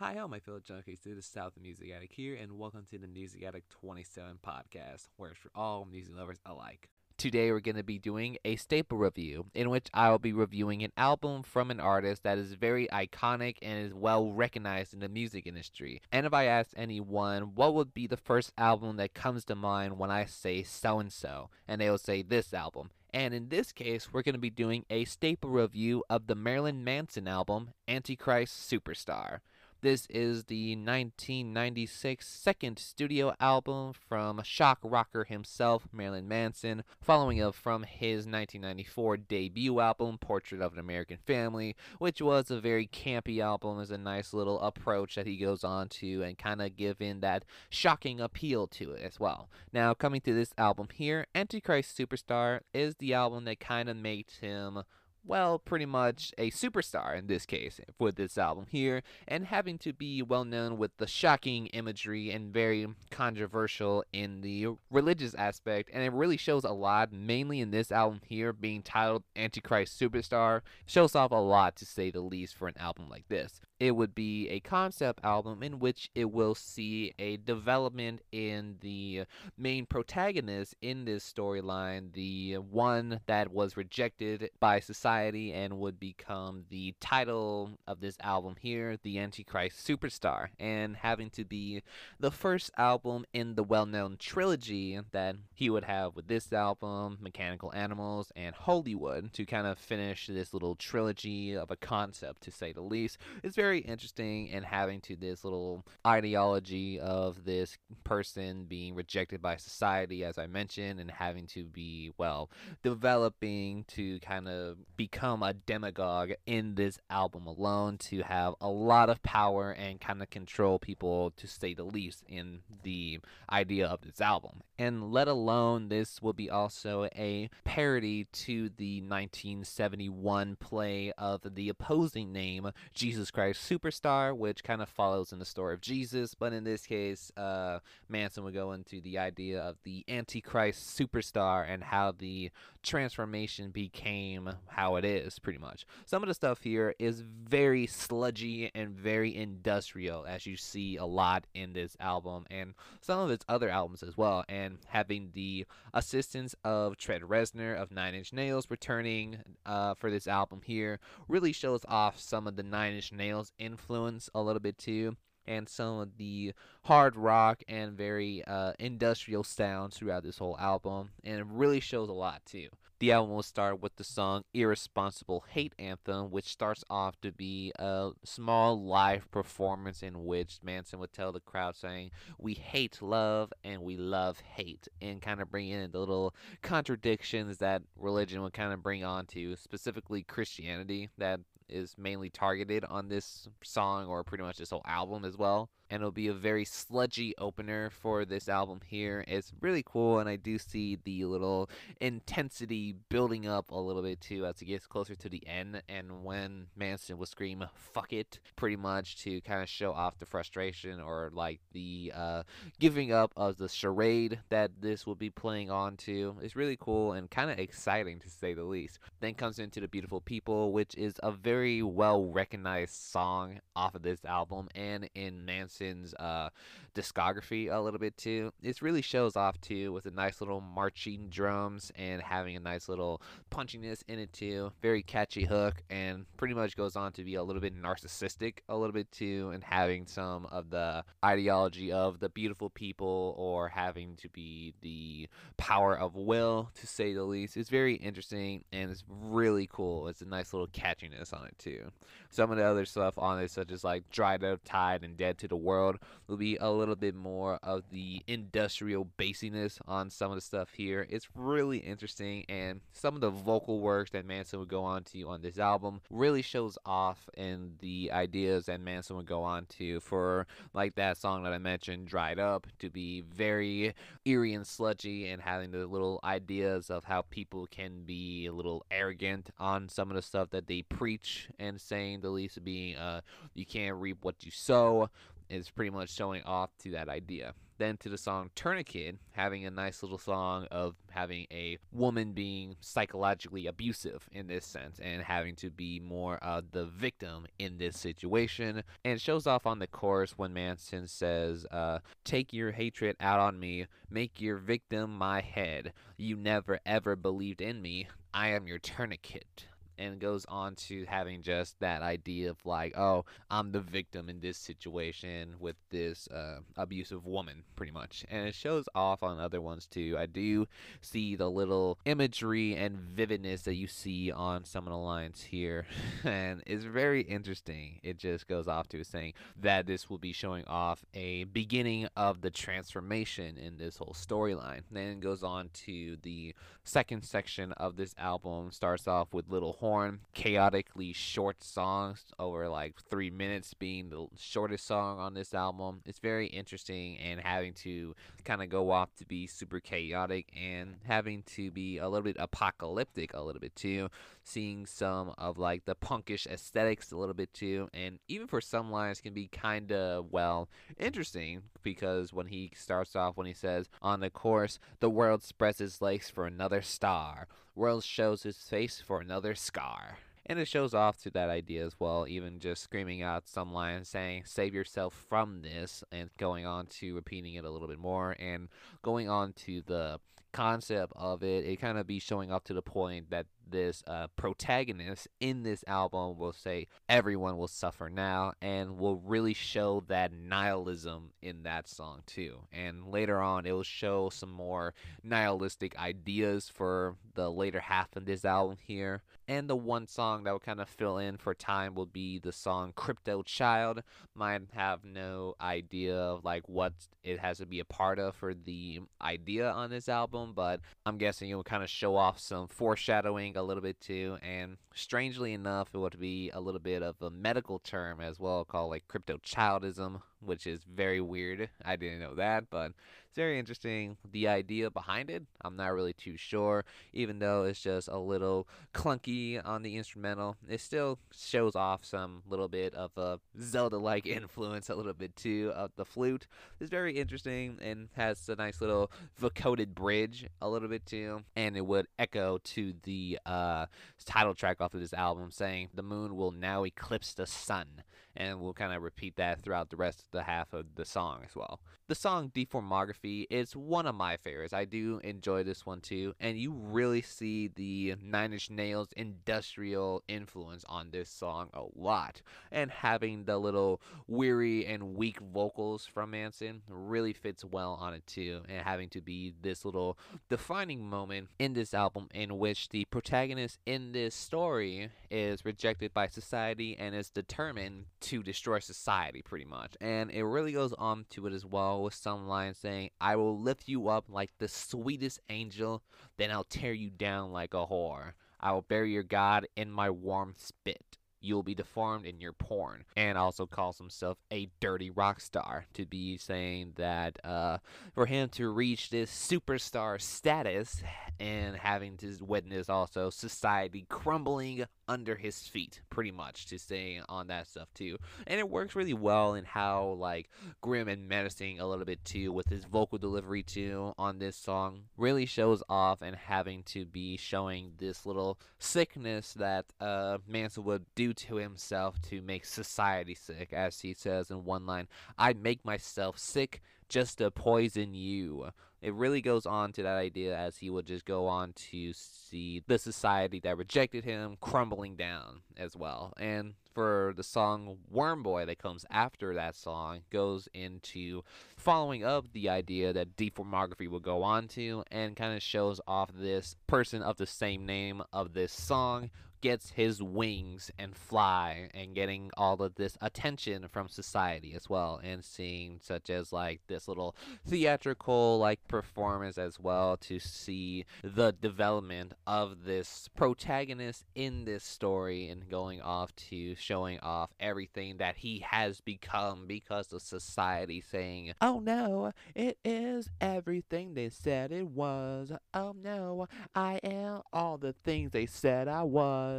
Hi, all my fellow junkies. This is South of Music Addict here, and welcome to the Music Addict 27 podcast, where it's for all music lovers alike. Today, we're going to be doing a staple review, in which I will be reviewing an album from an artist that is very iconic and is well recognized in the music industry. And if I ask anyone, what would be the first album that comes to mind when I say so and so, and they will say this album. And in this case, we're going to be doing a staple review of the Marilyn Manson album, Antichrist Superstar. This is the 1996 second studio album from shock rocker himself, Marilyn Manson, following up from his 1994 debut album, Portrait of an American Family, which was a very campy album. There's a nice little approach that he goes on to and kind of give in that shocking appeal to it as well. Now, coming to this album here, Antichrist Superstar is the album that kind of makes him well, pretty much a superstar in this case with this album here, and having to be well known with the shocking imagery and very controversial in the religious aspect, and it really shows a lot, mainly in this album here, being titled Antichrist Superstar, shows off a lot to say the least for an album like this it would be a concept album in which it will see a development in the main protagonist in this storyline, the one that was rejected by society and would become the title of this album here, The Antichrist Superstar, and having to be the first album in the well known trilogy that he would have with this album, Mechanical Animals, and Holy Wood to kind of finish this little trilogy of a concept, to say the least. It's very very interesting and having to this little ideology of this person being rejected by society, as I mentioned, and having to be, well, developing to kind of become a demagogue in this album alone, to have a lot of power and kind of control people, to say the least, in the idea of this album. And let alone this will be also a parody to the 1971 play of the opposing name, Jesus Christ superstar, which kind of follows in the story of Jesus. But in this case, uh, Manson would go into the idea of the Antichrist superstar and how the transformation became how it is, pretty much. Some of the stuff here is very sludgy and very industrial, as you see a lot in this album and some of its other albums as well. And having the assistance of Trent Reznor of Nine Inch Nails returning uh, for this album here really shows off some of the Nine Inch Nails influence a little bit too and some of the hard rock and very uh, industrial sounds throughout this whole album, and it really shows a lot too. The album will start with the song Irresponsible Hate Anthem, which starts off to be a small live performance in which Manson would tell the crowd saying, We hate love and we love hate, and kind of bring in the little contradictions that religion would kind of bring on to, specifically Christianity, that is mainly targeted on this song or pretty much this whole album as well and it'll be a very sludgy opener for this album here. It's really cool, and I do see the little intensity building up a little bit too as it gets closer to the end. And when Manson will scream "fuck it," pretty much to kind of show off the frustration or like the uh, giving up of the charade that this will be playing on to. It's really cool and kind of exciting to say the least. Then comes into the beautiful people, which is a very well recognized song off of this album and in Manson uh, discography a little bit too. It really shows off too with a nice little marching drums and having a nice little punchiness in it too. Very catchy hook and pretty much goes on to be a little bit narcissistic a little bit too and having some of the ideology of the beautiful people or having to be the power of will to say the least. It's very interesting and it's really cool. It's a nice little catchiness on it too. Some of the other stuff on it such as like dried up, tied, and dead to the world will be a little bit more of the industrial basiness on some of the stuff here. It's really interesting, and some of the vocal works that Manson would go on to on this album really shows off in the ideas that Manson would go on to for like that song that I mentioned, Dried Up, to be very eerie and sludgy and having the little ideas of how people can be a little arrogant on some of the stuff that they preach and saying the least being uh you can't reap what you sow is pretty much showing off to that idea. Then to the song Tourniquet, having a nice little song of having a woman being psychologically abusive in this sense and having to be more uh, the victim in this situation. And it shows off on the chorus when Manson says, uh, Take your hatred out on me, make your victim my head. You never ever believed in me. I am your tourniquet and goes on to having just that idea of like, oh, I'm the victim in this situation with this uh, abusive woman, pretty much. And it shows off on other ones too. I do see the little imagery and vividness that you see on some of the lines here, and it's very interesting. It just goes off to saying that this will be showing off a beginning of the transformation in this whole storyline. Then goes on to the second section of this album, starts off with Little Horn chaotically short songs over like three minutes being the shortest song on this album. It's very interesting and having to kind of go off to be super chaotic and having to be a little bit apocalyptic a little bit too. Seeing some of like the punkish aesthetics a little bit too, and even for some lines can be kind of well interesting because when he starts off when he says on the course the world spreads its legs for another star World shows his face for another scar. And it shows off to that idea as well, even just screaming out some lines saying, Save yourself from this, and going on to repeating it a little bit more, and going on to the concept of it, it kind of be showing up to the point that this uh, protagonist in this album will say everyone will suffer now and will really show that nihilism in that song too and later on it will show some more nihilistic ideas for the later half of this album here and the one song that will kind of fill in for time will be the song Cryptorchid. Might have no idea of like what it has to be a part of for the idea on this album, but I'm guessing it will kind of show off some foreshadowing a little bit too. And strangely enough, it would be a little bit of a medical term as well called like cryptorchidism, which is very weird. I didn't know that, but it's very interesting. The idea behind it, I'm not really too sure. Even though it's just a little clunky on the instrumental, it still shows off some little bit of a Zelda-like influence, a little bit too of the flute. It's very interesting and has a nice little vocoded bridge, a little bit too, and it would echo to the uh, title track off of this album, saying the moon will now eclipse the sun and we'll kind of repeat that throughout the rest of the half of the song as well. The song Deformography is one of my favorites. I do enjoy this one too, and you really see the Nine Inch Nails industrial influence on this song a lot. And having the little weary and weak vocals from Manson really fits well on it too, and having to be this little defining moment in this album in which the protagonist in this story is rejected by society and is determined to destroy society pretty much. And it really goes on to it as well with some lines saying, I will lift you up like the sweetest angel, then I'll tear you down like a whore. I will bury your God in my warm spit you'll be deformed in your porn. And also calls himself a dirty rock star to be saying that uh, for him to reach this superstar status and having to witness also society crumbling under his feet, pretty much, to say on that stuff too. And it works really well in how like grim and menacing a little bit too with his vocal delivery too on this song. Really shows off and having to be showing this little sickness that uh, Manson would do to himself to make society sick, as he says in one line, I make myself sick just to poison you. It really goes on to that idea as he would just go on to see the society that rejected him crumbling down as well. And for the song Worm Boy that comes after that song goes into following up the idea that deformography will go on to and kind of shows off this person of the same name of this song gets his wings and fly and getting all of this attention from society as well and seeing such as like this little theatrical like performance as well to see the development of this protagonist in this story and going off to showing off everything that he has become because of society saying oh no it is everything they said it was. Oh no i am all the things they said i was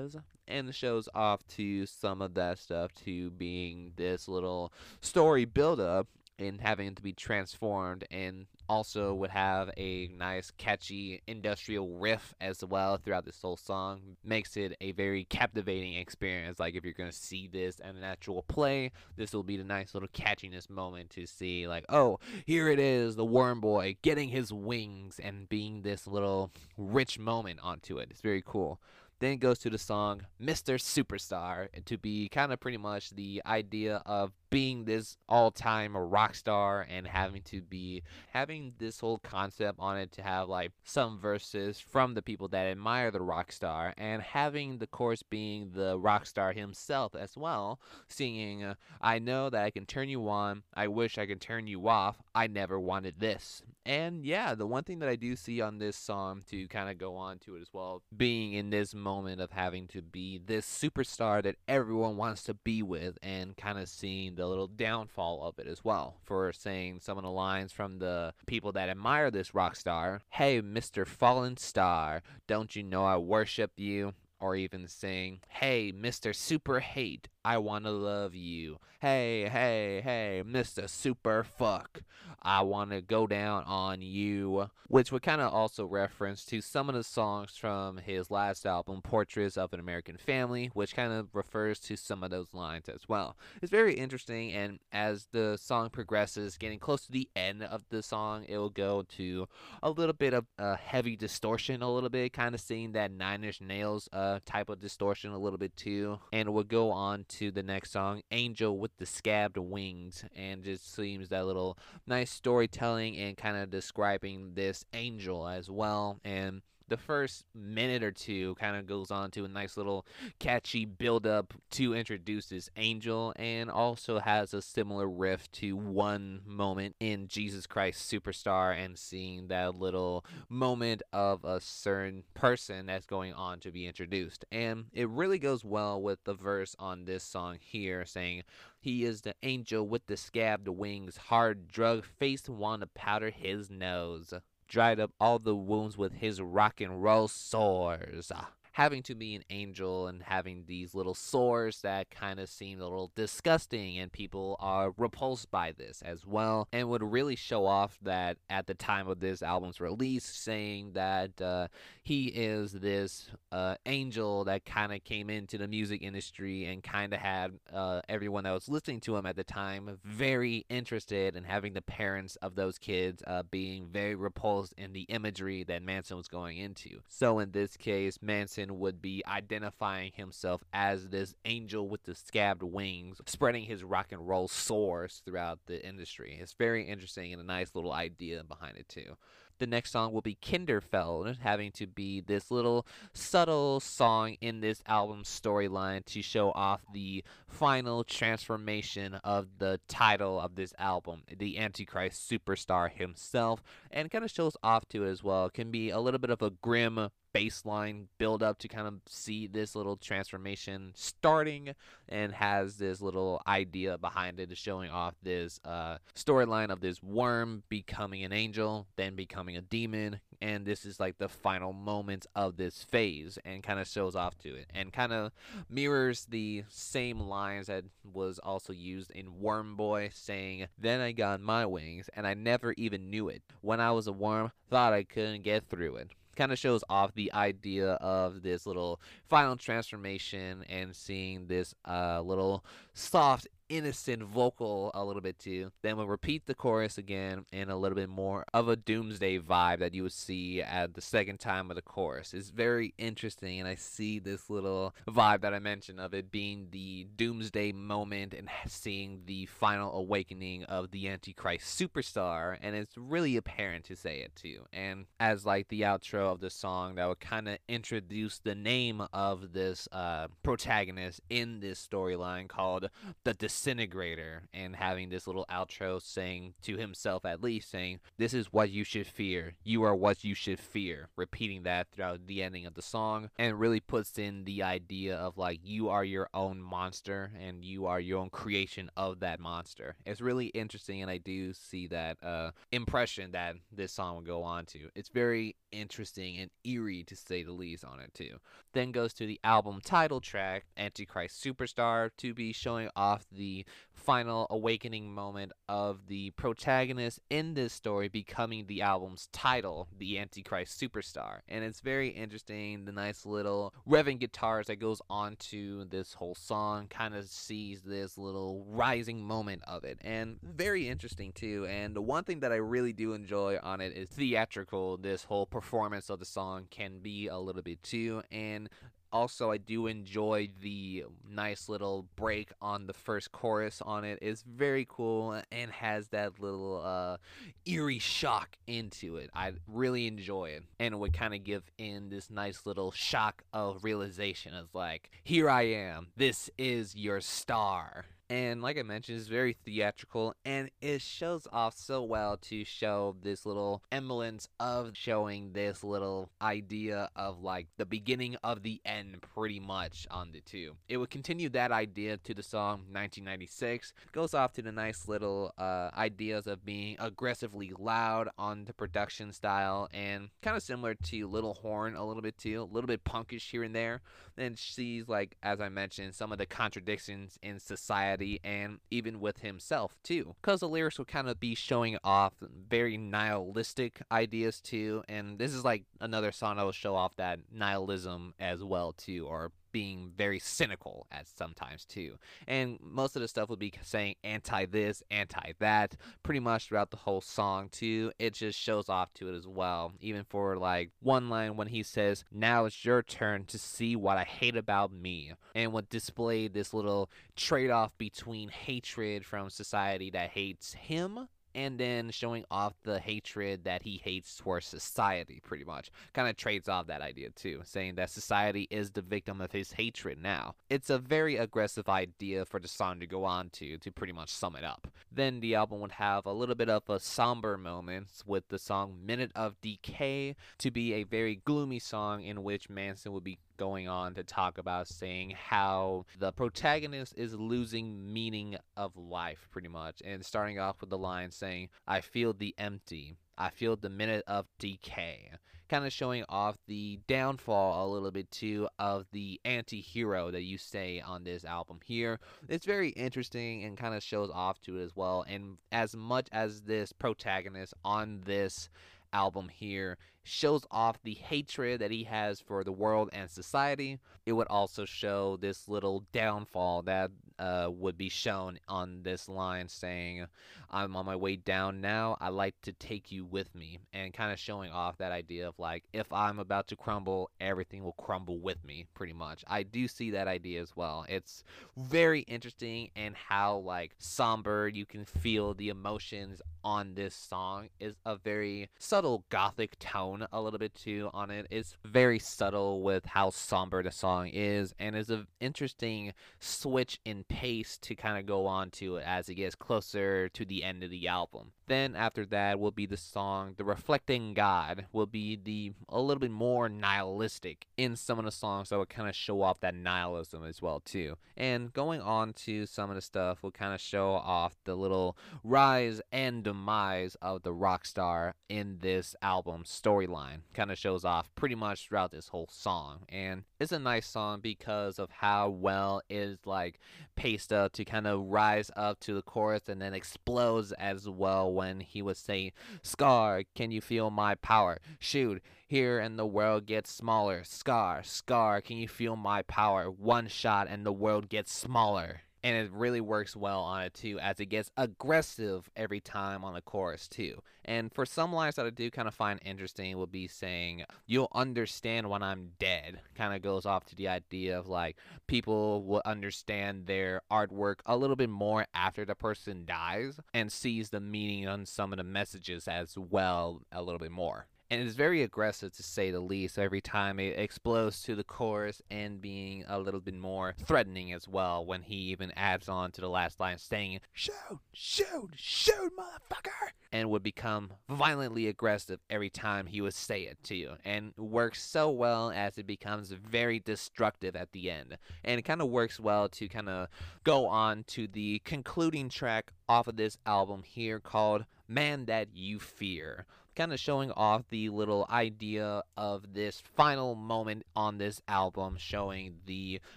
and the shows off to some of that stuff to being this little story buildup and having it to be transformed and also would have a nice catchy industrial riff as well throughout this whole song. Makes it a very captivating experience like if you're going to see this at an actual play this will be the nice little catchiness moment to see like oh here it is the worm boy getting his wings and being this little rich moment onto it. It's very cool then goes to the song Mr. Superstar, and to be kind of pretty much the idea of being this all-time rock star and having to be having this whole concept on it to have like some verses from the people that admire the rock star and having the chorus being the rock star himself as well singing I know that I can turn you on I wish I could turn you off I never wanted this and yeah the one thing that I do see on this song to kind of go on to it as well being in this moment of having to be this superstar that everyone wants to be with and kind of seeing the little downfall of it as well for saying some of the lines from the people that admire this rock star. Hey, Mr. Fallen Star, don't you know I worship you? Or even saying, Hey, Mr. Super Hate, I wanna love you. Hey, hey, hey, Mr. Super Fuck, I wanna go down on you. Which would kind of also reference to some of the songs from his last album, Portraits of an American Family, which kind of refers to some of those lines as well. It's very interesting, and as the song progresses, getting close to the end of the song, it will go to a little bit of uh, heavy distortion, a little bit, kind of seeing that Nine Inch Nails uh, type of distortion a little bit too, and it will go on to the next song, Angel with the Scabbed Wings, and just seems that little nice storytelling and kind of describing this angel as well. And the first minute or two kind of goes on to a nice little catchy build up to introduce this angel and also has a similar riff to one moment in Jesus Christ Superstar and seeing that little moment of a certain person that's going on to be introduced. And it really goes well with the verse on this song here saying, he is the angel with the scabbed wings, hard drug faced, want to powder his nose dried up all the wounds with his rock and roll sores ah. Having to be an angel and having these little sores that kind of seem a little disgusting and people are repulsed by this as well and would really show off that at the time of this album's release saying that uh, he is this uh, angel that kind of came into the music industry and kind of had uh, everyone that was listening to him at the time very interested in having the parents of those kids uh, being very repulsed in the imagery that Manson was going into. So in this case Manson would be identifying himself as this angel with the scabbed wings, spreading his rock and roll sores throughout the industry. It's very interesting and a nice little idea behind it, too. The next song will be Kinderfeld, having to be this little subtle song in this album's storyline to show off the final transformation of the title of this album, the Antichrist superstar himself, and kind of shows off to it as well. It can be a little bit of a grim baseline build up to kind of see this little transformation starting and has this little idea behind it showing off this uh, storyline of this worm becoming an angel then becoming a demon and this is like the final moments of this phase and kind of shows off to it and kind of mirrors the same lines that was also used in worm boy saying then i got my wings and i never even knew it. When i was a worm thought i couldn't get through it kind of shows off the idea of this little final transformation and seeing this uh, little soft innocent vocal a little bit too. Then we'll repeat the chorus again in a little bit more of a doomsday vibe that you would see at the second time of the chorus. It's very interesting, and I see this little vibe that I mentioned of it being the doomsday moment and seeing the final awakening of the Antichrist superstar, and it's really apparent to say it too. And as like the outro of the song, that would kind of introduce the name of this uh, protagonist in this storyline called the disintegrator and having this little outro saying to himself at least saying this is what you should fear. You are what you should fear repeating that throughout the ending of the song and really puts in the idea of like you are your own monster and you are your own creation of that monster. It's really interesting and i do see that uh, impression that this song will go on to. It's very interesting and eerie to say the least on it too. Then goes to the album title track antichrist superstar to be showing off the final awakening moment of the protagonist in this story becoming the album's title, the Antichrist Superstar. And it's very interesting, the nice little revving guitars that goes on to this whole song kind of sees this little rising moment of it. And very interesting too. And the one thing that I really do enjoy on it is theatrical. This whole performance of the song can be a little bit too. And also I do enjoy the nice little break on the first chorus on it. It's very cool and has that little uh, eerie shock into it. I really enjoy it, and it would kind of give in this nice little shock of realization. It's like, here I am. This is your star. And like I mentioned, it's very theatrical and it shows off so well to show this little emblance of showing this little idea of like the beginning of the end pretty much on the two. It would continue that idea to the song 1996. Goes off to the nice little uh, ideas of being aggressively loud on the production style and kind of similar to Little Horn a little bit too. A little bit punkish here and there. And sees like as I mentioned some of the contradictions in society and even with himself too. Because the lyrics will kind of be showing off very nihilistic ideas too, and this is like another song that will show off that nihilism as well too, or being very cynical at sometimes too. And most of the stuff would be saying anti this, anti that, pretty much throughout the whole song too. It just shows off to it as well. Even for like one line when he says, Now it's your turn to see what I hate about me. And what displayed this little trade off between hatred from society that hates him and then showing off the hatred that he hates towards society, pretty much. Kind of trades off that idea too, saying that society is the victim of his hatred now. It's a very aggressive idea for the song to go on to, to pretty much sum it up. Then the album would have a little bit of a somber moments with the song Minute of Decay to be a very gloomy song in which Manson would be going on to talk about saying how the protagonist is losing meaning of life pretty much. And starting off with the line saying i feel the empty. I feel the minute of decay. Kind of showing off the downfall a little bit too of the anti-hero that you say on this album here. It's very interesting and kind of shows off to it as well. And as much as this protagonist on this album here shows off the hatred that he has for the world and society. It would also show this little downfall that uh, would be shown on this line saying, I'm on my way down now. I like to take you with me. And kind of showing off that idea of like, if I'm about to crumble, everything will crumble with me, pretty much. I do see that idea as well. It's very interesting and how like somber you can feel the emotions on this song is a very subtle gothic tone a little bit too on it. It's very subtle with how somber the song is and is an interesting switch in pace to kind of go on to it as it gets closer to the end of the album. Then after that will be the song The Reflecting God will be the a little bit more nihilistic in some of the songs that would kind of show off that nihilism as well too. And going on to some of the stuff will kind of show off the little rise and demise of the rock star in this album storyline. Kind of shows off pretty much throughout this whole song. And it's a nice song because of how well it is like paced up to kind of rise up to the chorus and then explodes as well when he was saying, Scar, can you feel my power? Shoot, here and the world gets smaller. Scar, Scar, can you feel my power? One shot and the world gets smaller and it really works well on it too as it gets aggressive every time on the chorus too. And for some lines that i do kind of find interesting will be saying you'll understand when i'm dead kind of goes off to the idea of like people will understand their artwork a little bit more after the person dies and sees the meaning on some of the messages as well a little bit more and it's very aggressive to say the least. Every time it explodes to the chorus and being a little bit more threatening as well when he even adds on to the last line saying, Shoot, shoot, shoot, motherfucker! And would become violently aggressive every time he would say it to you. And works so well as it becomes very destructive at the end. And it kind of works well to kind of go on to the concluding track off of this album here called Man That You Fear kind of showing off the little idea of this final moment on this album, showing the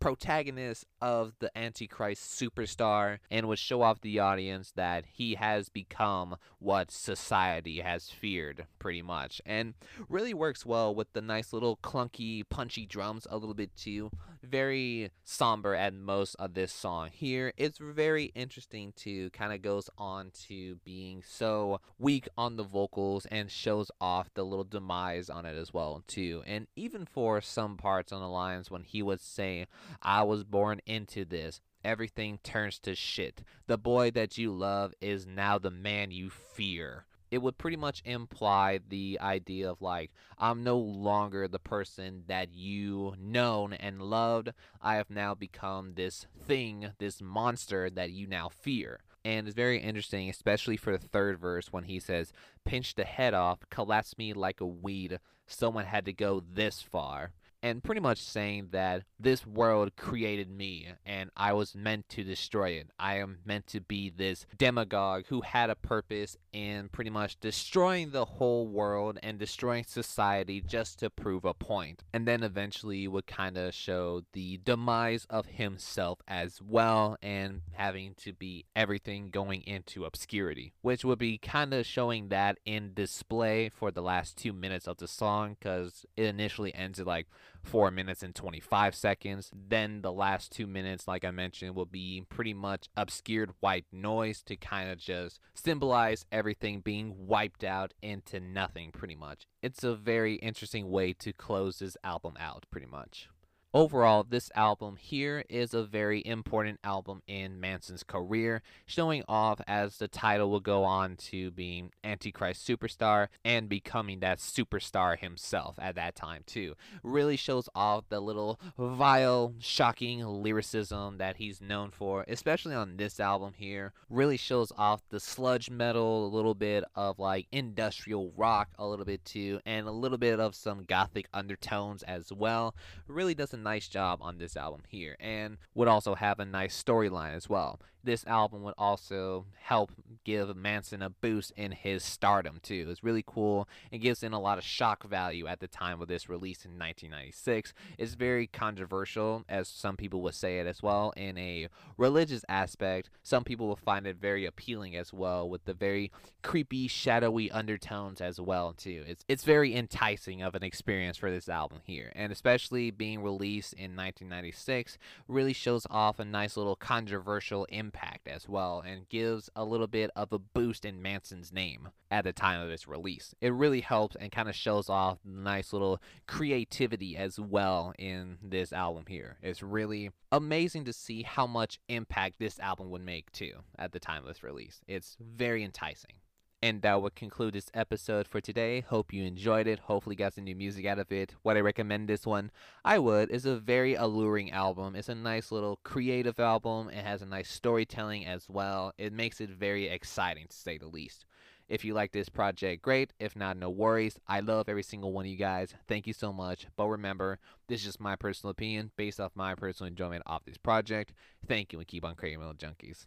protagonist of the Antichrist superstar, and would show off the audience that he has become what society has feared, pretty much. And really works well with the nice little clunky, punchy drums a little bit too. Very somber at most of this song here. It's very interesting to kind of goes on to being so weak on the vocals and shows off the little demise on it as well too. And even for some parts on the lines when he would say, "I was born into this." Everything turns to shit. The boy that you love is now the man you fear it would pretty much imply the idea of like I'm no longer the person that you known and loved. I have now become this thing, this monster that you now fear. And it's very interesting, especially for the third verse when he says, Pinch the head off, collapse me like a weed. Someone had to go this far and pretty much saying that this world created me and I was meant to destroy it. I am meant to be this demagogue who had a purpose in pretty much destroying the whole world and destroying society just to prove a point. And then eventually would kind of show the demise of himself as well and having to be everything going into obscurity, which would be kind of showing that in display for the last two minutes of the song because it initially ends at like 4 minutes and 25 seconds. Then the last 2 minutes, like I mentioned, will be pretty much obscured white noise to kind of just symbolize everything being wiped out into nothing, pretty much. It's a very interesting way to close this album out, pretty much. Overall, this album here is a very important album in Manson's career, showing off as the title will go on to being Antichrist Superstar and becoming that superstar himself at that time, too. Really shows off the little vile, shocking lyricism that he's known for, especially on this album here. Really shows off the sludge metal, a little bit of like industrial rock, a little bit too, and a little bit of some gothic undertones as well. Really doesn't nice job on this album here and would also have a nice storyline as well this album would also help give Manson a boost in his stardom too. It's really cool. It gives in a lot of shock value at the time of this release in 1996. It's very controversial, as some people would say it as well, in a religious aspect. Some people will find it very appealing as well, with the very creepy, shadowy undertones as well too. It's it's very enticing of an experience for this album here, and especially being released in 1996 really shows off a nice little controversial impact impact as well and gives a little bit of a boost in Manson's name at the time of its release. It really helps and kind of shows off nice little creativity as well in this album here. It's really amazing to see how much impact this album would make too at the time of its release. It's very enticing. And that would conclude this episode for today. Hope you enjoyed it. Hopefully got some new music out of it. Would I recommend this one? I would. It's a very alluring album. It's a nice little creative album. It has a nice storytelling as well. It makes it very exciting to say the least. If you like this project, great. If not, no worries. I love every single one of you guys. Thank you so much. But remember, this is just my personal opinion based off my personal enjoyment of this project. Thank you and keep on creating little junkies.